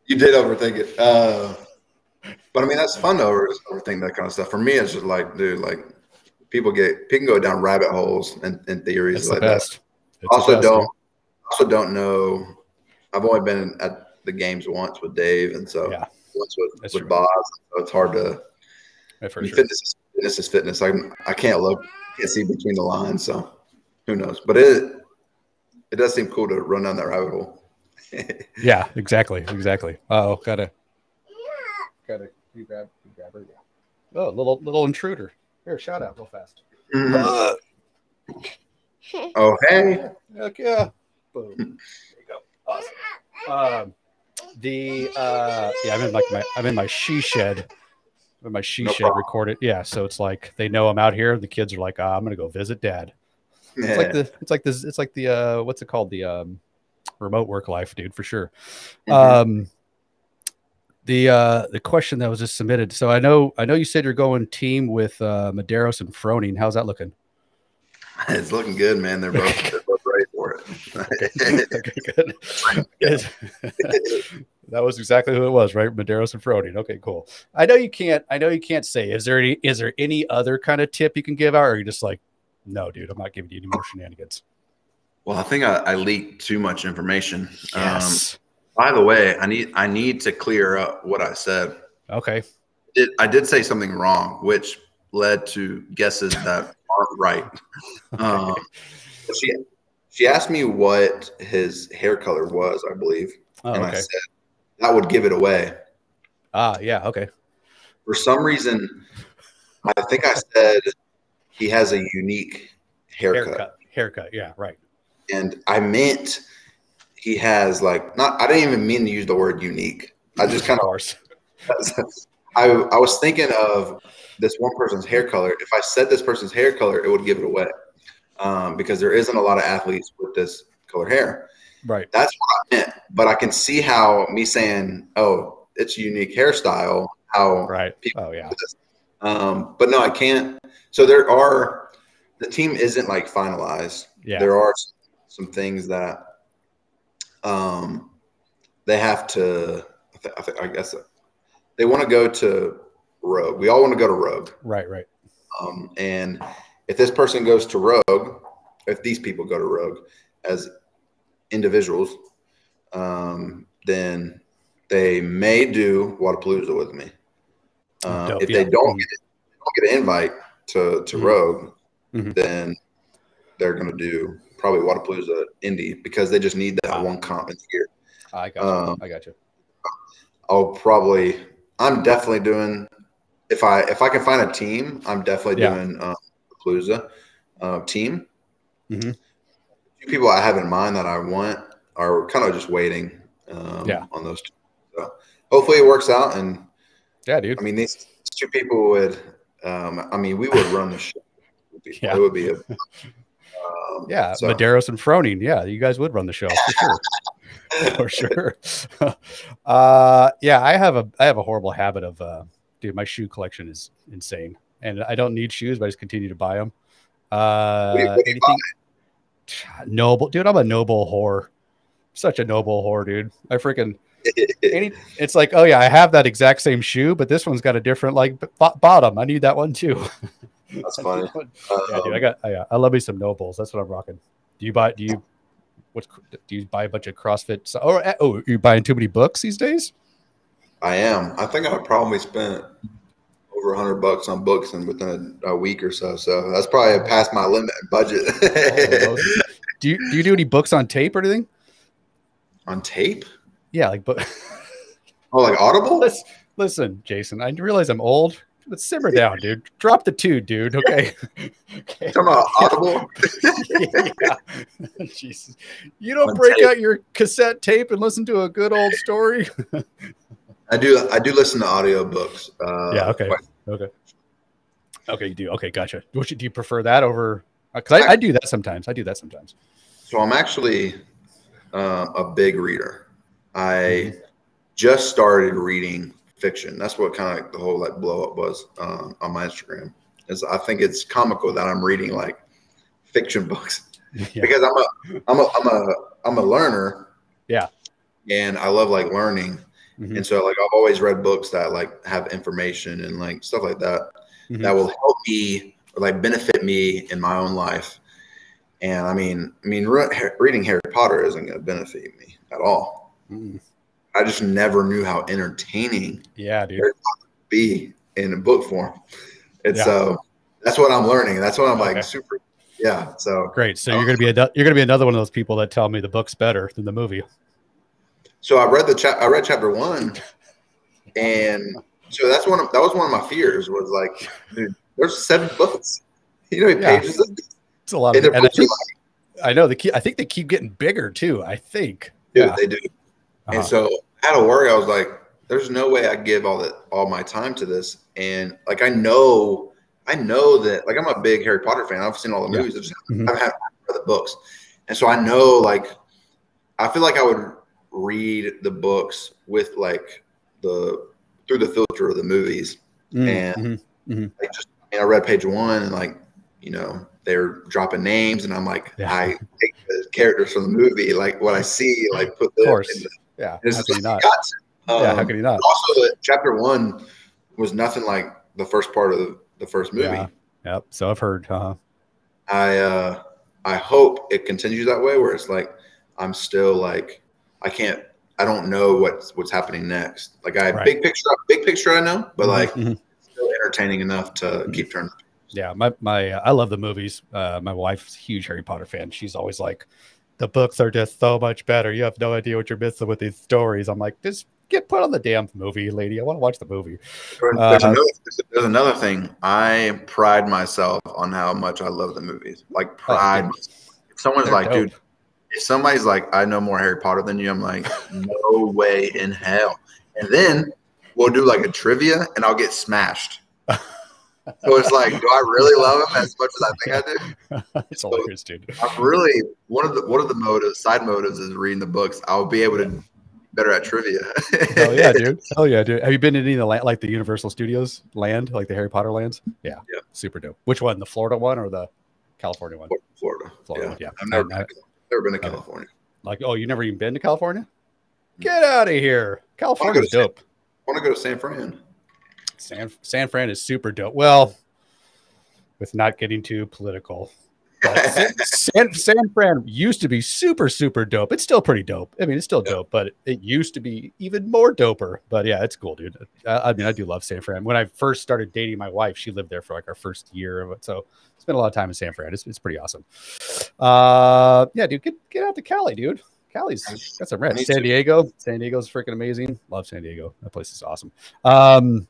You did overthink it. Uh, but I mean, that's fun to over, overthink that kind of stuff. For me, it's just like, dude, like people get people go down rabbit holes and, and theories It's like the that. It's Also, don't also don't know. I've only been at the games once with Dave, and so Yeah. once with, That's with true. Boz. So it's hard to. Yeah, for I mean, sure. Fitness is fitness is fitness. I I can't look, can't see between the lines, so who knows? But it it does seem cool to run down that rabbit hole. [LAUGHS] Yeah, exactly, exactly. Oh, gotta, gotta you grab, you grab her. Yeah. Oh, little little intruder. Here, shout out real fast. Mhm. Oh hey, Heck yeah. Boom. There you go. Awesome. Um, the uh, yeah, I'm in like my I'm in my she shed. I'm in my she No shed problem. recorded. Yeah, so it's like they know I'm out here. The kids are like, ah, I'm gonna go visit dad. It's like the it's like this it's like the uh what's it called the um remote work life, dude, for sure. Mhm. Um the uh the question that was just submitted. So I know I know you said you're going team with uh Medeiros and Froning. How's that looking? [LAUGHS] it's looking good, man. They're both [LAUGHS] they're both ready for it. okay, good. [LAUGHS] Yes. that was exactly who it was, right? Medeiros and Froning. Okay, cool. I know you can't. I know you can't say. Is there any? Is there any other kind of tip you can give out, or are you just like, no, dude, I'm not giving you any more shenanigans. well, I think I, I leaked too much information. Um, Yes. by the way, I need I need to clear up what I said. okay. It, I did say something wrong, which led to guesses that aren't right. [LAUGHS] Um, she she asked me what his hair color was, I believe, Oh, and I said that would give it away. Ah, yeah. Okay. For some reason, I think I said he has a unique haircut, Haircut. Haircut. Yeah. Right. and I meant he has like not. I didn't even mean to use the word unique. I just kind of. [LAUGHS] I, I was thinking of this one person's hair color. If I said this person's hair color, it would give it away um, because there isn't a lot of athletes with this color hair. Right. That's what I meant. But I can see how me saying, "Oh, it's a unique hairstyle," how Right. people Oh, yeah. Um, but no, I can't. So there are the team isn't like finalized. Yeah. There are some things that um, they have to. I, th- I, th- I guess they want to go to Rogue. We all want to go to Rogue. Right. Right. Um, and if this person goes to Rogue, if these people go to Rogue as individuals, um, then they may do Wodapalooza with me. Um, Dope, if yeah. they don't get, don't get an invite to, to Mhm. Rogue, Mhm. then they're going to do probably Wodapalooza Indy because they just need that Ah. one comp in the year. I got you. Um, I got you. I'll probably, I'm definitely doing, if I if I can find a team, I'm definitely Yeah. doing um, Palooza uh, team. Mhm. Few people I have in mind that I want are kind of just waiting um, Yeah. on those two. So hopefully it works out. And Yeah, dude. I mean, these two people would, um, I mean, we would run the [LAUGHS] show. with people. Yeah. It would be a, [LAUGHS] um, Yeah, so- Medeiros and Froning. Yeah, you guys would run the show for sure. [LAUGHS] [LAUGHS] for sure. [LAUGHS] uh, yeah, I have a I have a horrible habit of uh, dude. My shoe collection is insane, and I don't need shoes, but I just continue to buy them. Uh, What what anything [SIGHS] NOBULL, dude. I'm a NOBULL whore. Such a NOBULL whore, dude. I freaking [LAUGHS] any. It's like, oh yeah, I have that exact same shoe, but this one's got a different like b- bottom. I need that one too. That's funny. yeah, dude, I got. I, uh, I love me some NOBULLs. That's what I'm rocking. Do you buy? Do you? What's do you buy a bunch of CrossFit? So, oh, eh, oh, you buying too many books these days? I am. I think I probably spent over a hundred bucks on books and within a, a week or so. So that's probably past my limit budget. [LAUGHS] do you do you do any books on tape or anything? on tape? Yeah, like book. [LAUGHS] Oh, like Audible? listen, Jayson. I realize I'm old. Let's simmer down, dude. Drop the two, dude. [LAUGHS] Okay. okay. Talking about Audible? [LAUGHS] yeah. [LAUGHS] Jesus. You don't On break tape. out your cassette tape and listen to a good old story. I do. I do listen to audiobooks. Uh, yeah. Okay. quite- Okay. Okay. You do. Okay. Gotcha. Which, do you prefer that over? Because I, I do that sometimes. I do that sometimes. So I'm actually um, a big reader. I Mm-hmm. just started reading fiction. That's what kind of the whole like blow up was um, on my Instagram. Is I think it's comical that I'm reading like fiction [LAUGHS] books. [LAUGHS] Yeah. because I'm a I'm a I'm a I'm a learner. Yeah. And I love like learning. Mhm. And so like I've always read books that like have information and like stuff like that Mhm. that will help me or like benefit me in my own life. And I mean, I mean, re- reading Harry Potter isn't going to benefit me at all. Mm. I just never knew how entertaining Yeah, dude. Be in a book form. And Yeah. so that's what I'm learning. That's what I'm Okay. like super. Yeah. So Great. So you're gonna be a you're gonna be another one of those people that tell me the book's better than the movie. so I read the chap. I read chapter one, and so that's one. Of, that was one of my fears. Was like, dude, there's seven books. You know Yeah. pages? It's a lot And of, and I, think, like, I know the key. I think they keep getting bigger too. I think. dude, Yeah. they do. Uh-huh. And so had to worry. I was like, there's no way I give all that all my time to this. And like I know, I know that like I'm a big Harry Potter fan. I've seen all the Yeah. movies. I just Mhm. I've had the books. And so I know like I feel like I would read the books with like the through the filter of the movies. Mm, And- mhm. Like just I, I read page one and like, you know, they're dropping names and I'm like, Yeah. I take the characters from the movie, like what I see, like put course. in the- yeah. it's How can you not? got to. Yeah. How Um, can you not? also the chapter one was nothing like the first part of the, the first movie Yeah. Yep. So I've heard. Uh, i uh i hope it continues that way where it's like i'm still like i can't i don't know what's what's happening next like i Right. big picture big picture i know but like mhm. still entertaining enough to Mm-hmm. keep turning Yeah, my my uh, I love the movies. Uh, my wife's a huge Harry Potter fan. She's always like, the books are just so much better. You have no idea what you're missing with these stories. I'm like, just get put on the damn movie, lady. I want to watch the movie. there's, Uh, another, there's, another thing i pride myself on how much i love the movies like pride dude. myself. if someone's like dope. dude if somebody's like i know more harry potter than you i'm like no way in hell and then we'll do like a trivia and i'll get smashed [LAUGHS] so it's like do i really love him as much as i think i do [LAUGHS] it's hilarious, dude. i'm really one of the one of the motives side motives is reading the books i'll be able to better at trivia Hell yeah, dude. Hell [LAUGHS] oh, yeah, dude. Have you been to any of the land, like the Universal Studios land, like the Harry Potter lands? Yeah, Yeah. super dope. Which one? The Florida one or the California one? florida Florida, yeah, yeah. i've never, I- been, never been to california Like, oh, you never even been to California? Mm. Get out of here. California's to- dope. i want to go to san fran San San Fran is super dope. Well, with not getting too political, [LAUGHS] San, San San Fran used to be super super dope. It's still pretty dope. I mean, it's still Yeah. dope, but it used to be even more doper. But yeah, it's cool, dude. I, I mean, I do love San Fran. When I first started dating my wife, she lived there for like our first year of it, so spent a lot of time in San Fran. It's, it's pretty awesome. Uh, yeah, dude, get get out to Cali, dude. Cali's got some rent. San. Diego, San Diego's freaking amazing. Love San Diego. That place is awesome. Um,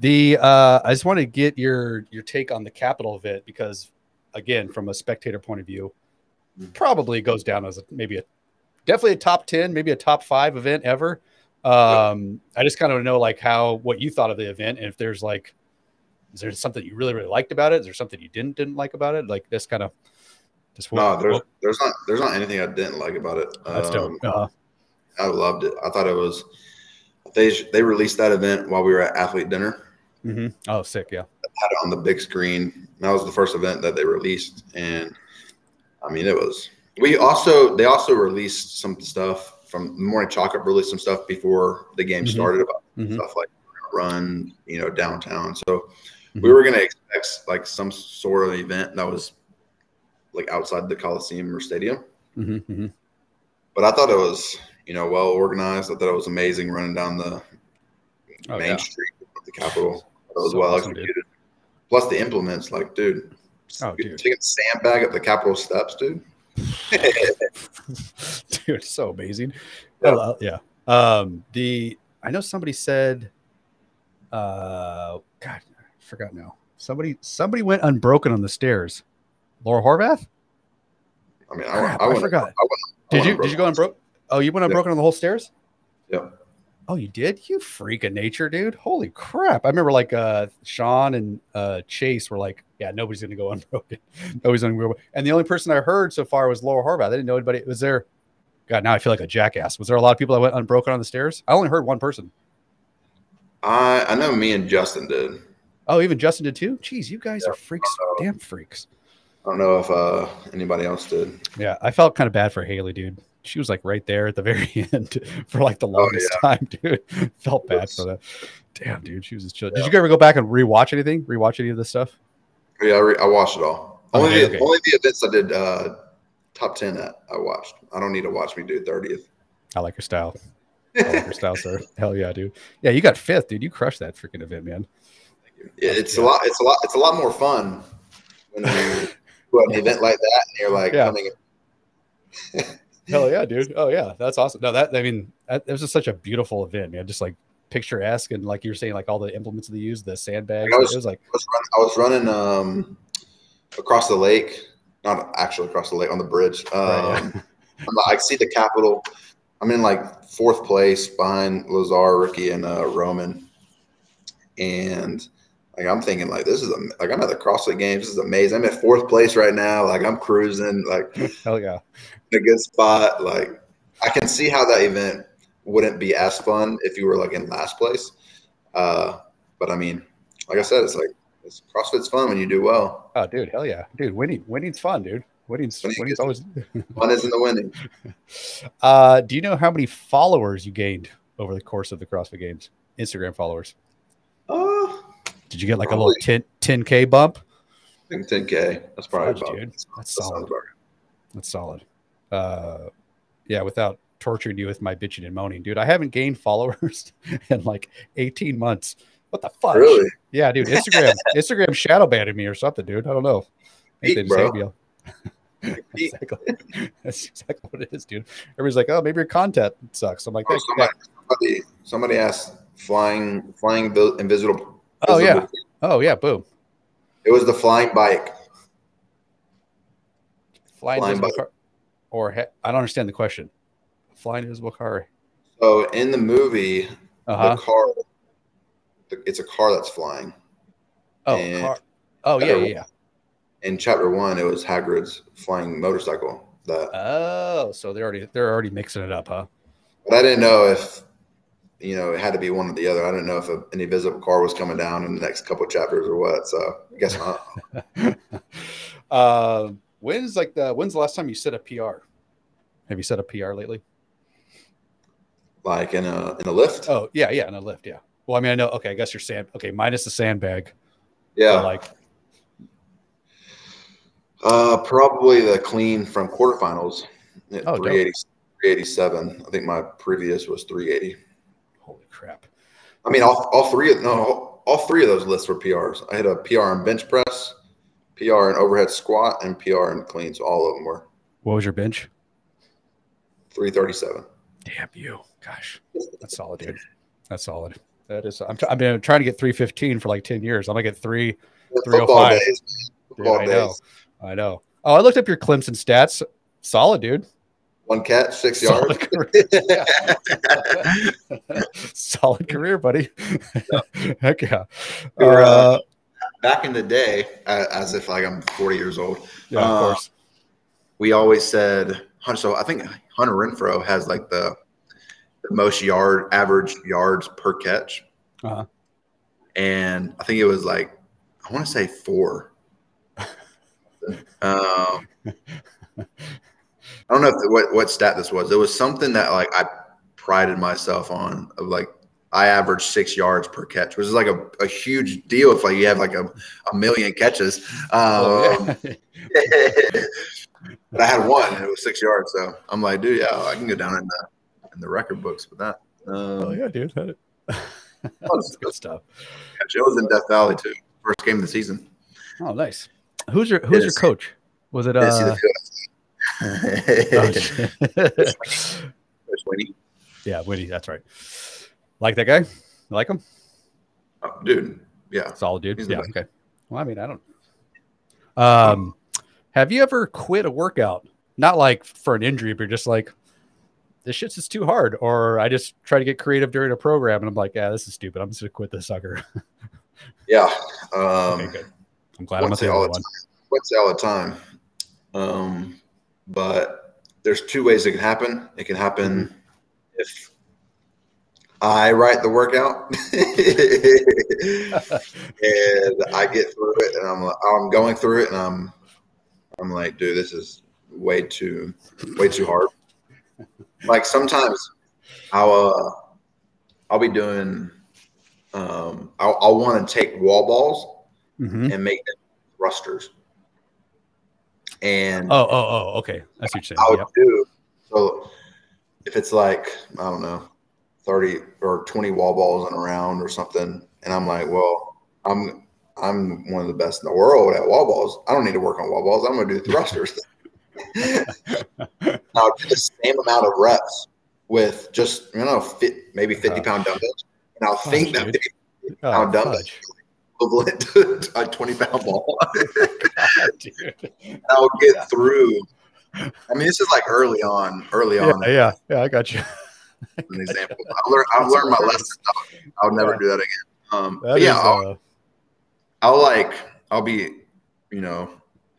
the uh, I just want to get your your take on the Capitol event because, again, from a spectator point of view, probably goes down as a, maybe a definitely a top ten, maybe a top five event ever. Um, I just kind of know like how what you thought of the event, and if there's like, is there something you really really liked about it? Is there something you didn't didn't like about it? Like this kind of just No, there's what- there's not there's not anything I didn't like about it. that's dope. Um, Uh, I loved it. I thought it was they they released that event while we were at athlete dinner. Mhm. Oh, sick, yeah. Had it on the big screen. That was the first event that they released, and I mean it was. We also they also released some stuff from Morning Chalk Up released some stuff before the game Mhm. started about Mhm. stuff like run you know downtown. So we were gonna expect like some sort of event that was like outside the Coliseum or stadium. Mhm, mhm. but I thought it was, you know, well organized. I thought it was amazing running down the Oh, main yeah. street of the Capitol. Was So well awesome, dude. executed. Plus the implements, like, dude, Oh, dude. taking a sandbag up the Capitol steps, dude. [LAUGHS] dude so amazing Yeah. I love- yeah um the i know somebody said uh god i forgot now somebody somebody went unbroken on the stairs laura horvath I mean, I, Crap, I, I went, forgot. I went, I did you did you go unbroken oh you went unbroken on the whole stairs Yep. Oh you did you freak of nature dude holy crap i remember like uh sean and uh chase were like yeah nobody's gonna go [LAUGHS] unbroken nobody's gonna go and the only person i heard so far was laura horvath i didn't know anybody was there god now i feel like a jackass was there a lot of people that went unbroken on the stairs i only heard one person I, I know me and Justin did. Oh, even Justin did too. Jeez, you guys are freaks, damn freaks. I don't know if uh, anybody else did. Yeah, I felt kind of bad for Haley, dude. She was like right there at the [LAUGHS] very end for like the Oh, longest time, dude. [LAUGHS] Felt bad for that. Damn, dude, she was just chill. Did you ever go back and rewatch anything? Rewatch any of this stuff? Yeah, I, re- I watched it all. Only, Okay, the, only the events I did uh, top ten at I watched. I don't need to watch me do thirtieth. I like your style. [LAUGHS] I like your style, sir. Hell yeah, dude. Yeah, you got fifth, dude. You crushed that freaking event, man. Yeah, It's Yeah. a lot. It's a lot. It's a lot more fun when you do an event like that and you're like Yeah. coming. Hell yeah, dude. Oh yeah, that's awesome. No, that I mean, that, that was just such a beautiful event, man. Just like picturesque and like you were saying, like all the implements they used, the sandbags. I was- it was like, I was, run, I was running um, across the lake, not actually across the lake on the bridge. Um, Right, yeah. I'm I see the Capitol. I'm in like fourth place behind Lazar, Ricky, and uh, Roman, and like I'm thinking like this is am- like I'm at the CrossFit Games. This is amazing. I'm at fourth place right now. Like I'm cruising, like [LAUGHS] hell yeah. in a good spot. Like I can see how that event wouldn't be as fun if you were like in last place. Uh, but I mean, like I said, it's like it's CrossFit's fun when you do well. Oh, dude, hell yeah, dude. Winning, winning's fun, dude. Winning's Winning winning's always. [LAUGHS] Fun isn't the winning. [LAUGHS] Uh, do you know how many followers you gained over the course of the CrossFit Games? Instagram followers. Uh, Did you get like a little 10 10k bump? I think 10k. That's probably about. dude. That's that solid. That's solid. Uh, yeah, without torturing you with my bitching and moaning, dude. I haven't gained followers [LAUGHS] in like 18 months. What the fuck? Really? Yeah, dude. Instagram, [LAUGHS] Instagram shadow banned me or something, dude. I don't know. I think they just bro. hate me up. Peak. exactly. That's exactly what it is, dude. Everybody's like, "Oh, maybe your content sucks." I'm like, Oh, "That- that- somebody, somebody, somebody asked flying, flying vi- invisible. Oh, yeah. visible- "Oh yeah, boom." It was the flying bike. Flying, Flying bike. car, or he- I don't understand the question. Flying invisible car. So in the movie, Uh huh. the car, it's a car that's flying. Oh, and- car. Oh yeah, yeah, yeah. In chapter one, it was Hagrid's flying motorcycle. That, Oh, so they're already they're already mixing it up, huh? but I didn't know if you know it had to be one or the other. I don't know if a, an invisible car was coming down in the next couple of chapters or what. So I guess not. [LAUGHS] uh, when's like the when's the last time you set a PR? Have you set a PR lately? like in a in a lift. Oh yeah, yeah, in a lift, yeah. Well, I mean, I know. Okay, I guess you're sand. Okay, minus the sandbag. yeah, like uh, probably the clean from quarterfinals at Oh, dope. 380, 387. I think my previous was 380. Holy crap. I mean, all, all three of no, all, three of those lists were PRs. I had a PR in bench press, PR in overhead squat, and PR in cleans. So all of them were What was your bench? 337. Damn you, gosh, that's solid, dude. That's solid. That is. I'm. T- I've been trying to get 315 for like 10 years. I'm gonna get three. Oh football 305. days. Dude, Football I know. I know. Oh, I looked up your Clemson stats. Solid, dude. One catch, six yards. Solid career. [LAUGHS] [LAUGHS] Solid career, buddy. Heck yeah. You're, Uh, uh, Back in the day, as if like I'm 40 years old, yeah, of uh, course. we always said So I think Hunter Renfrow has like the, the most yard average yards per catch, Uh-huh. and I think it was like I want to say four. [LAUGHS] um, I don't know if what what stat this was. It was something that like I prided myself on of like I averaged six yards per catch, which is like a, a huge deal if like you have like a, a million catches. Um, Oh, yeah. [LAUGHS] but I had one and it was six yards. So I'm like, dude, yeah, I can go down in the in the record books with that. Um, oh yeah, dude. That's [LAUGHS] good stuff. Catch. It was in Death Valley too. First game of the season. Oh, nice. Who's your Who's your coach? Was it? Uh, the oh, field. shit. Winnie. yeah, Winnie. That's right. Like that guy? You like him? Oh, dude, yeah. Solid dude. He's Yeah. Okay. Well, I mean, I don't. Um, have you ever quit a workout? Not like for an injury, but just like this shit's just too hard, or I just try to get creative during a program, and I'm like, yeah, this is stupid. I'm just gonna quit this sucker. [LAUGHS] Yeah. Um, okay, good. I'm glad I'm say the all only the one. all the time. Um, but there's two ways it can happen. It can happen Mm-hmm. if I write the workout [LAUGHS] and I get through it and I'm I'm going through it and I'm I'm like, dude, this is way too way too hard. Like sometimes I'll uh, I'll be doing um I'll, I'll want to take wall balls Mhm. and make them thrusters. And oh, oh, oh, okay. That's what you're I saying. would Yep. do so if it's like I don't know, thirty or twenty wall balls in a round or something, and I'm like, well, I'm I'm one of the best in the world at wall balls. I don't need to work on wall balls. I'm to do thrusters. [LAUGHS] I'll do the same amount of reps with just you know fit, maybe fifty uh-huh. pound dumbbells, and I'll Fudge, think that dude. they Oh, ah, pound dumbbells fudge. Equivalent to [LAUGHS] a twenty pound ball. [LAUGHS] God, I'll get through. I mean, this is like early on, early Yeah, on. yeah, yeah. I got you. an example. I've learned, I've learned my lesson. I'll, I'll never Yeah. do that again. Um, That yeah, is, I'll, uh, I'll like, I'll be, you know,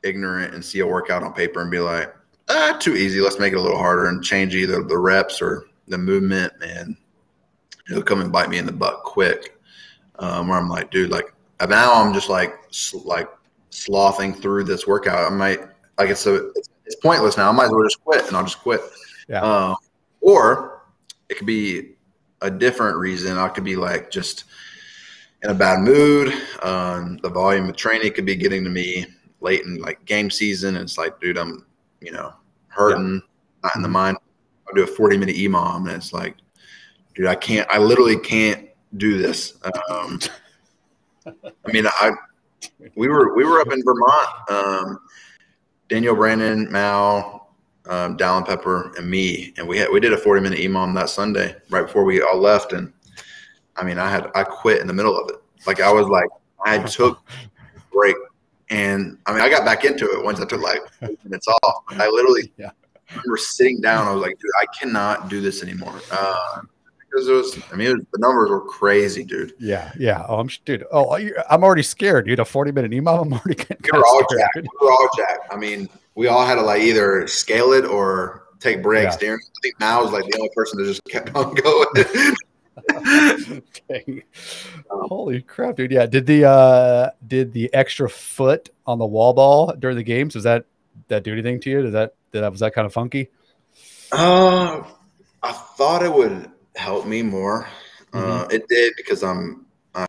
ignorant and see a workout on paper and be like, ah, too easy. Let's make it a little harder and change either the reps or the movement, and it'll come and bite me in the butt quick. Um, where I'm like, dude, like now I'm just like, sl- like sloughing through this workout. I might, like, it's a, it's, it's pointless now. I might as well just quit, and I'll just quit. Yeah. Um, or it could be a different reason. I could be like just in a bad mood. Um, the volume of training could be getting to me late in like game season. It's like, dude, I'm, you know, hurting, not in the mind. I'll do a 40 minute EMOM. And it's like, dude, I can't, I literally can't do this. Um, I mean, I, we were, we were up in Vermont. Um, Danielle Brandon, Mal, um, Dallin Pepper, and me, and we had we did a forty minute EMOM that Sunday right before we all left, and I mean, I had I quit in the middle of it. Like I was like I took a break, and I mean, I got back into it once I took like minutes off. I literally [LAUGHS] Yeah. remember sitting down. I was like, dude, I cannot do this anymore. Uh, because it was, I mean, it was, the numbers were crazy, dude. Yeah, yeah. Oh, I'm dude. Oh, I'm already scared, dude. A 40 minute EMOM. I'm already getting We were all scared, jacked. We were all jacked. I mean, we all had to like either scale it or take breaks. Yeah. Darren, I think Mal was like the only person that just kept on [LAUGHS] going. Dang. Holy crap, dude. Yeah. Did the uh did the extra foot on the wall ball during the games, does that that do anything to you? Did that did that was that kind of funky? uh, I thought it would help me more. Uh, Mm-hmm. it did because I'm uh,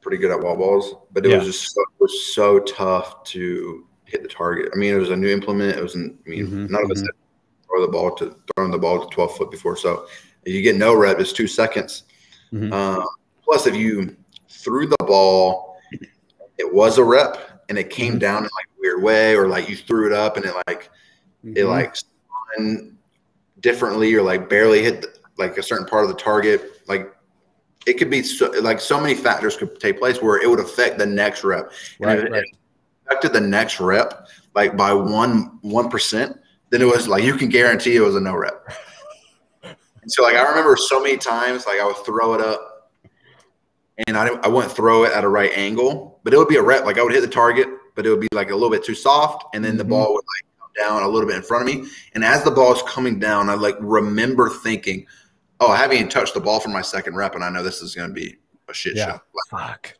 pretty good at wall balls, but it Yeah. was just so, it was so tough to hit the target. I mean, it was a new implement. It wasn't. I mean, Mhm, none of us mhm. had throw the ball to throwing the ball to 12 foot before. So if you get no rep, it's two seconds. Mhm. Uh, plus, if you threw the ball, it was a rep and it came Mhm. down in like a weird way, or like you threw it up and it like it Mhm. like differently or like barely hit the, like a certain part of the target. Like it could be so, like so many factors could take place where it would affect the next rep. And right, if it affected the next rep like by one one percent, then it was like you can guarantee it was a no rep. And so like I remember so many times like I would throw it up and I didn't I wouldn't throw it at a right angle, but it would be a rep. Like I would hit the target, but it would be like a little bit too soft, and then the Mhm. ball would like come down a little bit in front of me. And as the ball is coming down, I like remember thinking, "Oh, I haven't even touched the ball for my second rep, and I know this is going to be a shit Yeah. show." Like, Fuck.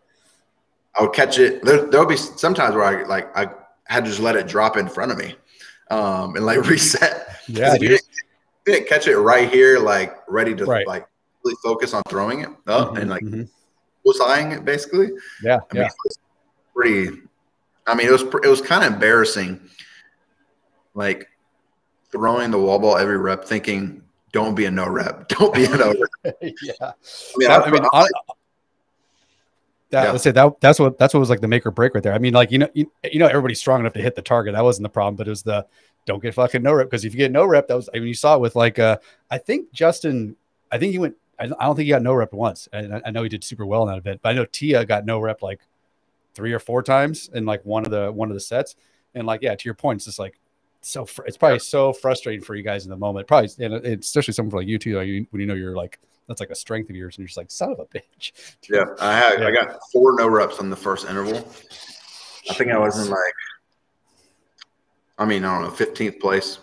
I would catch it. There, would be sometimes where I like I had to just let it drop in front of me, um, and like [LAUGHS] reset. Yeah, if you didn't, you didn't catch it right here, like ready to Right. like really focus on throwing it up Mhm, and like mhm. was eyeing it basically. Yeah, I mean, yeah. it was pretty. I mean, it was it was kind of embarrassing, like throwing the wall ball every rep, thinking, "Don't be a no rep, [LAUGHS] don't be a no rep." [LAUGHS] yeah. I mean, That- I, I mean, I- that, Yeah. let's say that that's what that's what was like the make or break right there. I mean, like you know, you, you know, everybody's strong enough to hit the target. That wasn't the problem, but it was the don't get fucking no rep because if you get no rep, that was I mean, you saw it with like uh, I think Justin, I think he went. I don't think he got no rep once, and I, I know he did super well in that event. But I know Tia got no rep like three or four times in like one of the one of the sets, and like yeah, to your point, it's just like so fr- it's probably so frustrating for you guys in the moment. Probably, and it's especially someone for like you too, like you, when you know you're like that's like a strength of yours, and you're just like son of a bitch. [LAUGHS] yeah, I had Yeah. I got four no reps on the first interval. I think I was in like, I mean, I don't know, fifteenth place.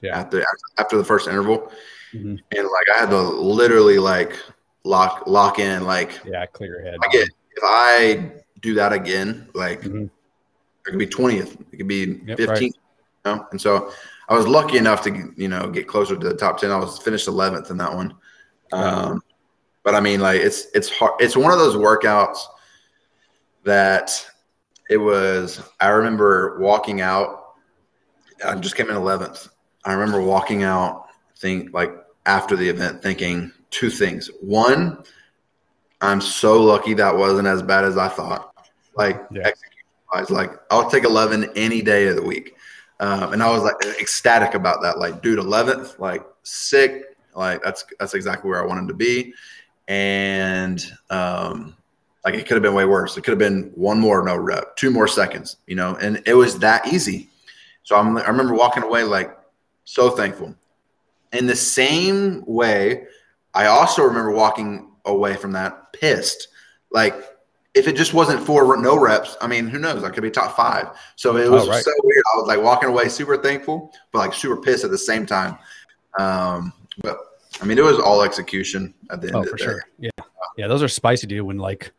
Yeah. After after the first interval, Mhm. and like I had to literally like lock lock in like Yeah, clear your head. I get if I do that again, like Mhm. it could be twentieth, it could be Yep, fifteenth, you know. And so I was lucky enough to you know get closer to the top ten. I was finished eleventh in that one. Um, but I mean, like it's it's hard. It's one of those workouts that it was. I remember walking out. I just came in eleventh. I remember walking out, think like after the event, thinking two things. One, I'm so lucky that wasn't as bad as I thought. Like yeah. execution wise, like I'll take 11 any day of the week. Um, and I was like ecstatic about that. Like, dude, 11th, like sick. Like that's that's exactly where I wanted to be. And um, like it could have been way worse. It could have been one more no rep, two more seconds, you know, and it was that easy. So I'm, I remember walking away like so thankful. In the same way, I also remember walking away from that pissed. Like if it just wasn't for no reps, I mean, who knows? I could be top five. So it was oh, right. so weird. I was like walking away super thankful, but like super pissed at the same time. Um, but I mean, it was all execution at the end. Oh, for sure. Yeah, yeah, those are spicy, dude. When like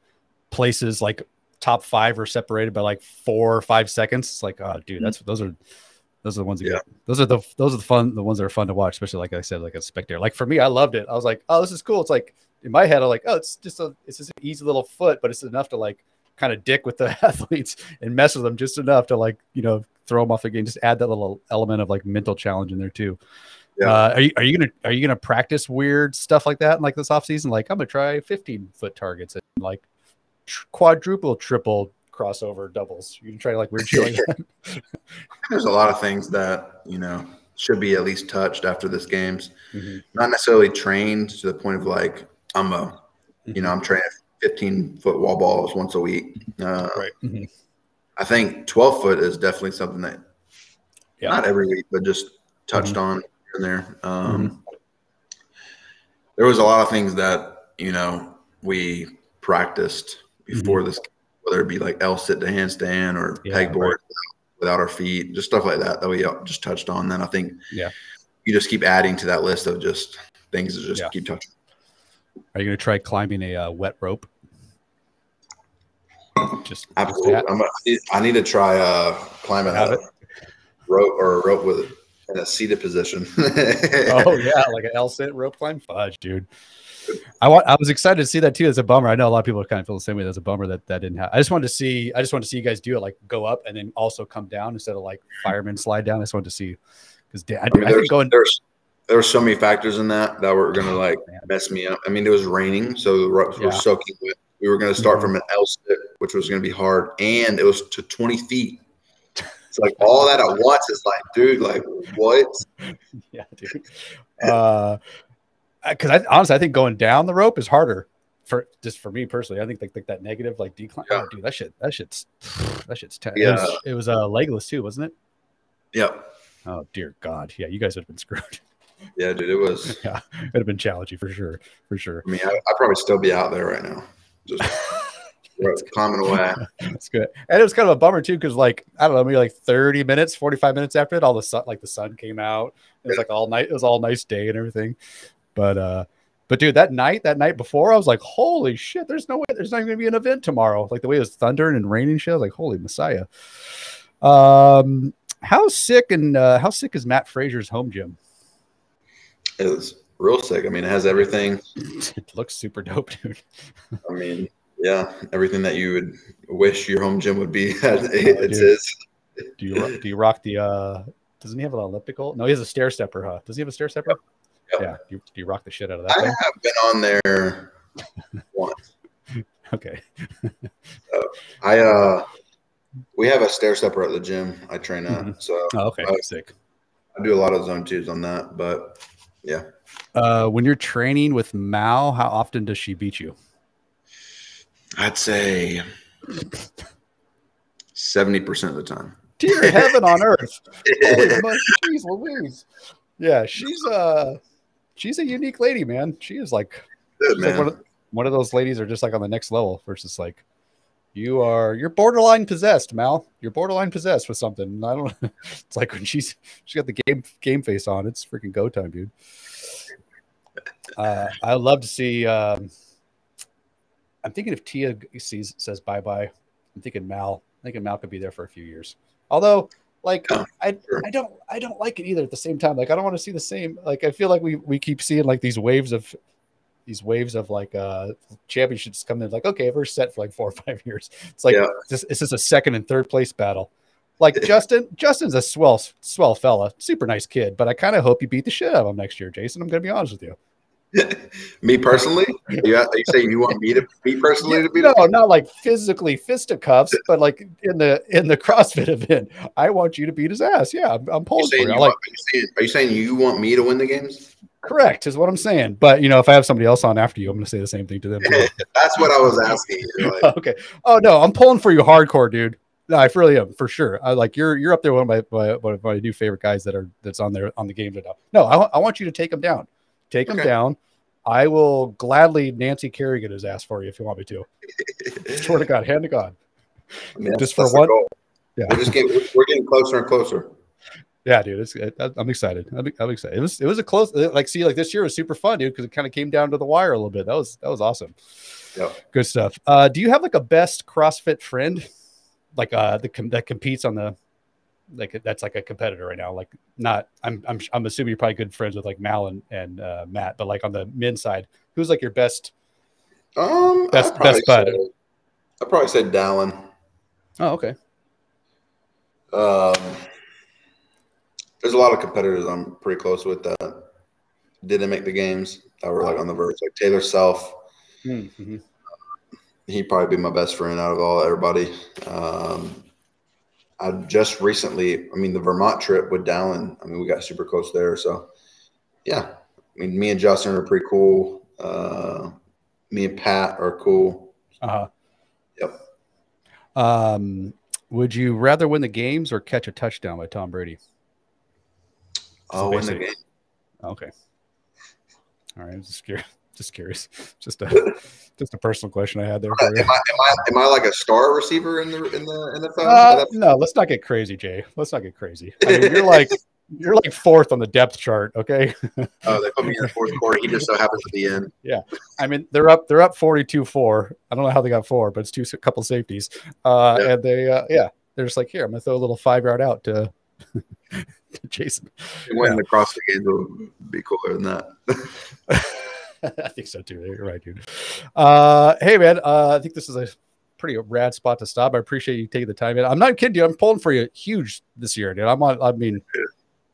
places like top five are separated by like four or five seconds, it's like, oh, dude, that's those are those are the ones that yeah. get, those are the those are the fun the ones that are fun to watch, especially like I said, like a spectator. Like for me, I loved it. I was like, oh, this is cool. It's like in my head, I'm like, oh, it's just a it's just an easy little foot, but it's enough to like kind of dick with the [LAUGHS] athletes and mess with them just enough to like you know throw them off the game. Just add that little element of like mental challenge in there too. Yeah. Uh, are you are you gonna are you gonna practice weird stuff like that in like this off season? Like I'm gonna try 15 foot targets and like tr- quadruple, triple crossover doubles. You can try like weird shit. [LAUGHS] [LAUGHS] There's a lot of things that you know should be at least touched after this games. Mm-hmm. Not necessarily trained to the point of like I'm a, mm-hmm. you know, I'm training 15 foot wall balls once a week. Uh, right. Mm-hmm. I think 12 foot is definitely something that yeah. not every week, but just touched mm-hmm. on in there. Um, mm-hmm. there was a lot of things that you know we practiced before mm-hmm. this, whether it be like L sit to handstand or yeah, pegboard right. without our feet, just stuff like that that we just touched on. Then I think yeah, you just keep adding to that list of just things that just yeah. keep touching. Are you going to try climbing a uh, wet rope? Just absolutely. Just a, I need to try uh, climbing a rope or a rope with in a seated position. [LAUGHS] oh yeah, like an L sit rope climb. Fudge, dude. I want. I was excited to see that too. It's a bummer. I know a lot of people kind of feel the same way. That's a bummer that that didn't happen. I just wanted to see. I just wanted to see you guys do it, like go up and then also come down instead of like firemen slide down. I just wanted to see because I, I, mean, I think going there's there were so many factors in that that were going to like mess me up. I mean, it was raining, so the ropes yeah. were soaking wet. We were going to start mm-hmm. from an L sit, which was going to be hard, and it was to 20 feet. It's like all that at once is like, dude, like what? [LAUGHS] Yeah, dude. Uh, because I honestly I think going down the rope is harder for just for me personally. I think like, like that negative like decline. Yeah. Oh, dude, that shit that shit's that shit's tense. Yeah, it was, it was uh, legless too, wasn't it? Yep. Oh dear God, yeah, you guys would have been screwed. Yeah, dude, it was. [LAUGHS] Yeah, it'd have been challenging for sure, for sure. I mean, I, would probably still be out there right now, just [LAUGHS] climbing away. [LAUGHS] That's good, and it was kind of a bummer too, because like I don't know, maybe like thirty minutes, forty five minutes after it, all the sun, like the sun came out. It was like all night. It was all nice day and everything. But uh, but dude, that night, that night before, I was like, holy shit, there's no way there's not gonna be an event tomorrow. Like the way it was thundering and raining shit. I was like, holy messiah. Um, how sick and uh, how sick is Matt Fraser's home gym? It was real sick. I mean, it has everything. it looks super dope, dude. I mean, yeah, everything that you would wish your home gym would be. [LAUGHS] it is. Do you do you rock the? uh Doesn't he have an elliptical? No, he has a stair stepper, huh? Does he have a stair stepper? Yep. Yeah. Do you, do you rock the shit out of that? I thing? have been on there [LAUGHS] once. okay. so I uh, we have a stair stepper at the gym I train at. Mm-hmm. So oh, okay, I, sick. I do a lot of zone twos on that, but yeah. Uh, when you're training with Mal, how often does she beat you? I'd say seventy percent of the time. Dear heaven on [LAUGHS] earth! Jeez Louise. Yeah, she's uh she's a unique lady, man. She is like, Good, man. Like one, of, one of those ladies are just like on the next level versus like you are you're borderline possessed, Mal. You're borderline possessed with something. I don't know. [LAUGHS] It's like when she's she's got the game game face on. It's freaking go time, dude. Uh, I love to see. Um, I'm thinking if Tia sees says bye bye. I'm thinking Mal. I'm thinking Mal could be there for a few years. Although, like, I I don't I don't like it either. At the same time, like, I don't want to see the same. Like, I feel like we we keep seeing like these waves of these waves of like uh championships coming in. Like, okay, we're set for like four or five [LAUGHS] years. It's like Yeah. this, this is a second and third place battle. Like [LAUGHS] Justin, Justin's a swell, swell fella, super nice kid, but I kind of hope you beat the shit out of him next year, Jayson. I'm gonna be honest with you. [LAUGHS] me personally, you, are you saying you want me to me personally to be no, not like physically fisticuffs, but like in the in the CrossFit event, I want you to beat his ass. Yeah, I'm, I'm you pulling for you. you like are, you saying, are you saying you want me to win the games? Correct is what I'm saying. But you know, if I have somebody else on after you, I'm gonna say the same thing to them. [LAUGHS] That's what I was asking. you, Like, [LAUGHS] okay. Oh no, I'm pulling for you hardcore, dude. No, I really am for sure. I like you're you're up there one of my, my one of my new favorite guys that are that's on there on the game right now. No, I, I want you to take him down. Take him Okay. down. I will gladly Nancy Kerrigan his ass for you if you want me to. [LAUGHS] Swear to God, hand to God. I mean, Just for one- Yeah. We're just getting we're getting closer and closer. Yeah, dude, it's it, I'm excited. I'm, I'm excited. It was it was a close like see like this year was super fun, dude, because it kind of came down to the wire a little bit. That was that was awesome. Yep. Good stuff. Uh, do you have like a best CrossFit friend, like uh that com- that competes on the like that's like a competitor right now? Like not I'm I'm I'm assuming you're probably good friends with like Mal and and uh, Matt, but like on the men's side, who's like your best? Um, Best- best bud. I probably said Dallin. Oh, okay. Um, there's a lot of competitors I'm pretty close with that didn't make the games that were like on the verge. Like Taylor Self, Mm-hmm. he'd probably be my best friend out of all everybody. Um, I just recently, I mean, the Vermont trip with Dallin, I mean, we got super close there. So, yeah, I mean, me and Justin are pretty cool. Uh, me and Pat are cool. Uh-huh. Yep. Um, would you rather win the games or catch a touchdown by Tom Brady? Oh, win the game. Okay. All right. I'm just curious. [LAUGHS] Just curious. [LAUGHS] Just a [LAUGHS] just a personal question I had there. Am I, am I am I like a star receiver in the in the NFL? Uh, no, let's not get crazy, Jay. Let's not get crazy. I mean, you're like you're like fourth on the depth chart. Okay. oh, they put me in the fourth quarter. He just so happens to be in. Yeah, I mean, they're up. They're up 42-4. I don't know how they got four, but it's two a couple safeties. Uh, Yeah. and they, uh, yeah, they're just like, here, I'm gonna throw a little five yard out to, [LAUGHS] Jayson. Winning the CrossFit games would be cooler than that. [LAUGHS] I think so too. You're right, dude. Uh, hey, man. Uh, I think this is a pretty rad spot to stop. I appreciate you taking the time. In. I'm not kidding you. I'm pulling for you huge this year, dude. I'm on. I mean,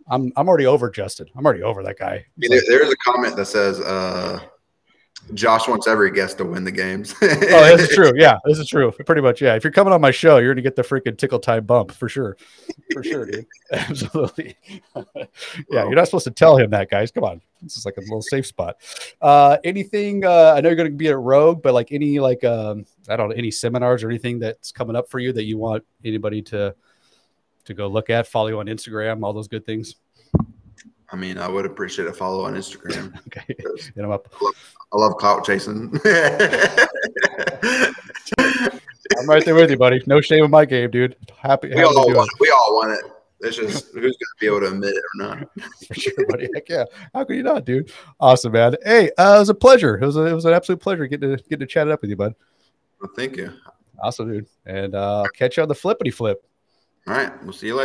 I'm I'm already over Justin. I'm already over that guy. I mean, there, there's a comment that says uh, Josh wants every guest to win the games. [LAUGHS] oh, this is true. [LAUGHS] Yeah, this is true. Pretty much. Yeah. If you're coming on my show, you're gonna get the freaking tickle time bump for sure. For sure, dude. [LAUGHS] Absolutely. yeah, you're not supposed to tell him that, guys. Come on. This is like a little safe spot. Uh anything uh I know you're gonna be at Rogue, but like any like um I don't know, any seminars or anything that's coming up for you that you want anybody to to go look at, follow you on Instagram, all those good things. I mean, I would appreciate a follow on Instagram. [LAUGHS] Okay. Hit them up. I love clout chasing. [LAUGHS] I'm right there with you, buddy. No shame in my game, dude. Happy, we all want it. We all want it. It's just who's going to be able to admit it or not. [LAUGHS] for sure, buddy. Heck yeah. How could you not, dude? Awesome, man. Hey, uh, it was a pleasure. It was a, it was an absolute pleasure getting to getting to chat it up with you, bud. Well, thank you. Awesome, dude. And uh, catch you on the flippity flip. All right. We'll see you later.